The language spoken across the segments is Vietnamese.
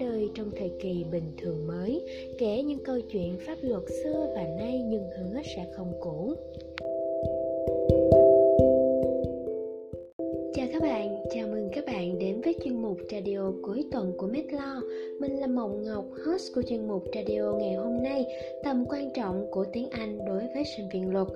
ra đời trong thời kỳ bình thường mới, kể những câu chuyện pháp luật xưa và nay nhưng hứa sẽ không cũ. Chào các bạn, chào mừng các bạn đến với chuyên mục radio cuối tuần của Medlaw. Mình là Mộng Ngọc, host của chuyên mục radio ngày hôm nay, tầm quan trọng của tiếng Anh đối với sinh viên luật.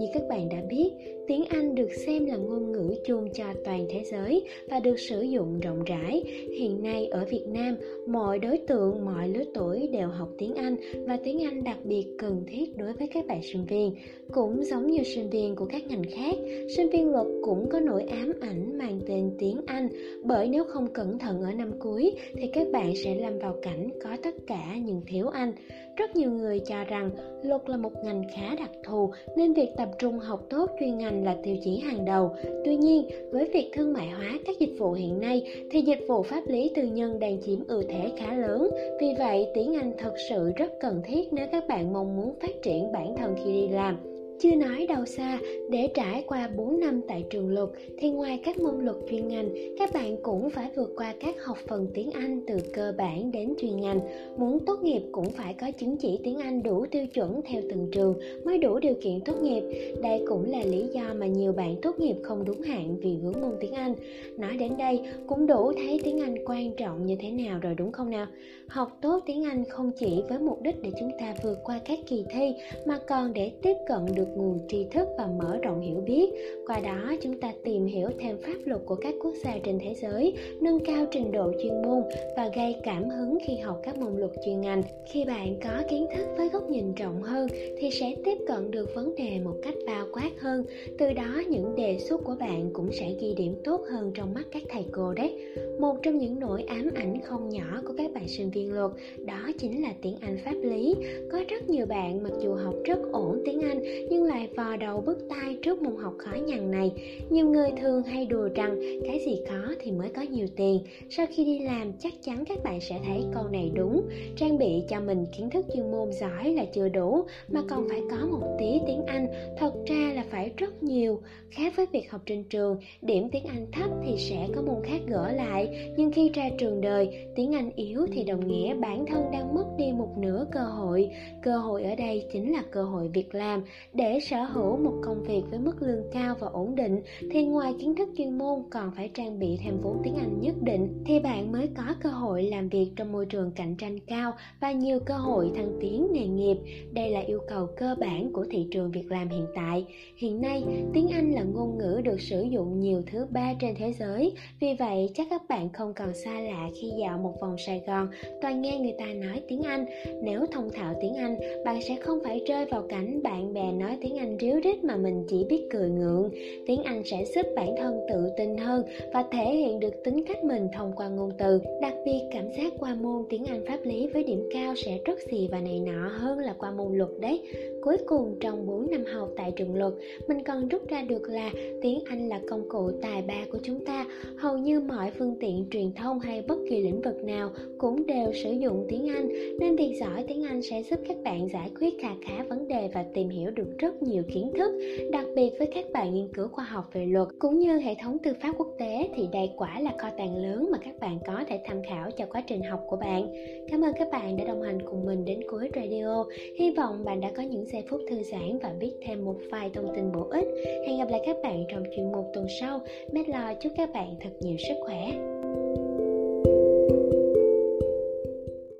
Như các bạn đã biết, tiếng Anh được xem là ngôn ngữ chung cho toàn thế giới và được sử dụng rộng rãi. Hiện nay ở Việt Nam, mọi đối tượng, mọi lứa tuổi đều học tiếng Anh và tiếng Anh đặc biệt cần thiết đối với các bạn sinh viên. Cũng giống như sinh viên của các ngành khác, sinh viên luật cũng có nỗi ám ảnh mang tên tiếng Anh bởi nếu không cẩn thận ở năm cuối thì các bạn sẽ lâm vào cảnh có tất cả nhưng thiếu Anh. Rất nhiều người cho rằng luật là một ngành khá đặc thù nên việc tập trung học tốt chuyên ngành là tiêu chí hàng đầu. Tuy nhiên, với việc thương mại hóa các dịch vụ hiện nay thì dịch vụ pháp lý tư nhân đang chiếm ưu thế khá lớn. Vì vậy, tiếng Anh thật sự rất cần thiết nếu các bạn mong muốn phát triển bản thân khi đi làm. Chưa nói đâu xa, để trải qua 4 năm tại trường luật thì ngoài các môn luật chuyên ngành, các bạn cũng phải vượt qua các học phần tiếng Anh từ cơ bản đến chuyên ngành. Muốn tốt nghiệp cũng phải có chứng chỉ tiếng Anh đủ tiêu chuẩn theo từng trường mới đủ điều kiện tốt nghiệp. Đây cũng là lý do mà nhiều bạn tốt nghiệp không đúng hạn vì vướng môn tiếng Anh. Nói đến đây cũng đủ thấy tiếng Anh quan trọng như thế nào rồi đúng không nào? Học tốt tiếng Anh không chỉ với mục đích để chúng ta vượt qua các kỳ thi mà còn để tiếp cận được nguồn tri thức và mở rộng hiểu biết. Qua đó chúng ta tìm hiểu thêm pháp luật của các quốc gia trên thế giới, nâng cao trình độ chuyên môn và gây cảm hứng khi học các môn luật chuyên ngành. Khi bạn có kiến thức với góc nhìn rộng hơn thì sẽ tiếp cận được vấn đề một cách bao quát hơn. Từ đó những đề xuất của bạn cũng sẽ ghi điểm tốt hơn trong mắt các thầy cô đấy. Một trong những nỗi ám ảnh không nhỏ của các bạn sinh viên luật đó chính là tiếng Anh pháp lý. Có rất nhiều bạn mặc dù học rất ổn tiếng Anh nhưng lại vò đầu bứt tai trước môn học khó nhằn này. Nhiều người thường hay đùa rằng cái gì khó thì mới có nhiều tiền. Sau khi đi làm chắc chắn các bạn sẽ thấy câu này đúng. Trang bị cho mình kiến thức chuyên môn giỏi là chưa đủ mà còn phải có một tí tiếng Anh. Thật ra là phải rất nhiều. Khác với việc học trên trường, điểm tiếng Anh thấp thì sẽ có môn khác gỡ lại. Nhưng khi ra trường đời, tiếng Anh yếu thì đồng nghĩa bản thân đang mất đi một nửa cơ hội. Cơ hội ở đây chính là cơ hội việc làm. Để để sở hữu một công việc với mức lương cao và ổn định thì ngoài kiến thức chuyên môn còn phải trang bị thêm vốn tiếng Anh nhất định thì bạn mới có cơ hội làm việc trong môi trường cạnh tranh cao và nhiều cơ hội thăng tiến nghề nghiệp. Đây là yêu cầu cơ bản của thị trường việc làm hiện tại. Hiện nay, tiếng Anh là ngôn ngữ được sử dụng nhiều thứ ba trên thế giới. Vì vậy, chắc các bạn không còn xa lạ khi dạo một vòng Sài Gòn toàn nghe người ta nói tiếng Anh. Nếu thông thạo tiếng Anh, bạn sẽ không phải rơi vào cảnh bạn bè nói tiếng Anh ríu rít mà mình chỉ biết cười ngượng. Tiếng Anh sẽ giúp bản thân tự tin hơn và thể hiện được tính cách mình thông qua ngôn từ. Đặc biệt cảm giác qua môn tiếng Anh pháp lý với điểm cao sẽ rất xì và này nọ hơn là qua môn luật đấy. Cuối cùng trong 4 năm học tại trường luật, mình còn rút ra được là tiếng Anh là công cụ tài ba của chúng ta. Hầu như mọi phương tiện truyền thông hay bất kỳ lĩnh vực nào cũng đều sử dụng tiếng Anh, nên việc giỏi tiếng Anh sẽ giúp các bạn giải quyết khá khá vấn đề và tìm hiểu được rất rất nhiều kiến thức. Đặc biệt với các bạn nghiên cứu khoa học về luật cũng như hệ thống tư pháp quốc tế thì đây quả là kho tàng lớn mà các bạn có thể tham khảo cho quá trình học của bạn. Cảm ơn các bạn đã đồng hành cùng mình đến cuối radio. Hy vọng bạn đã có những giây phút thư giãn và biết thêm một vài thông tin bổ ích. Hẹn gặp lại các bạn trong chuyên mục tuần sau. Medlo chúc các bạn thật nhiều sức khỏe.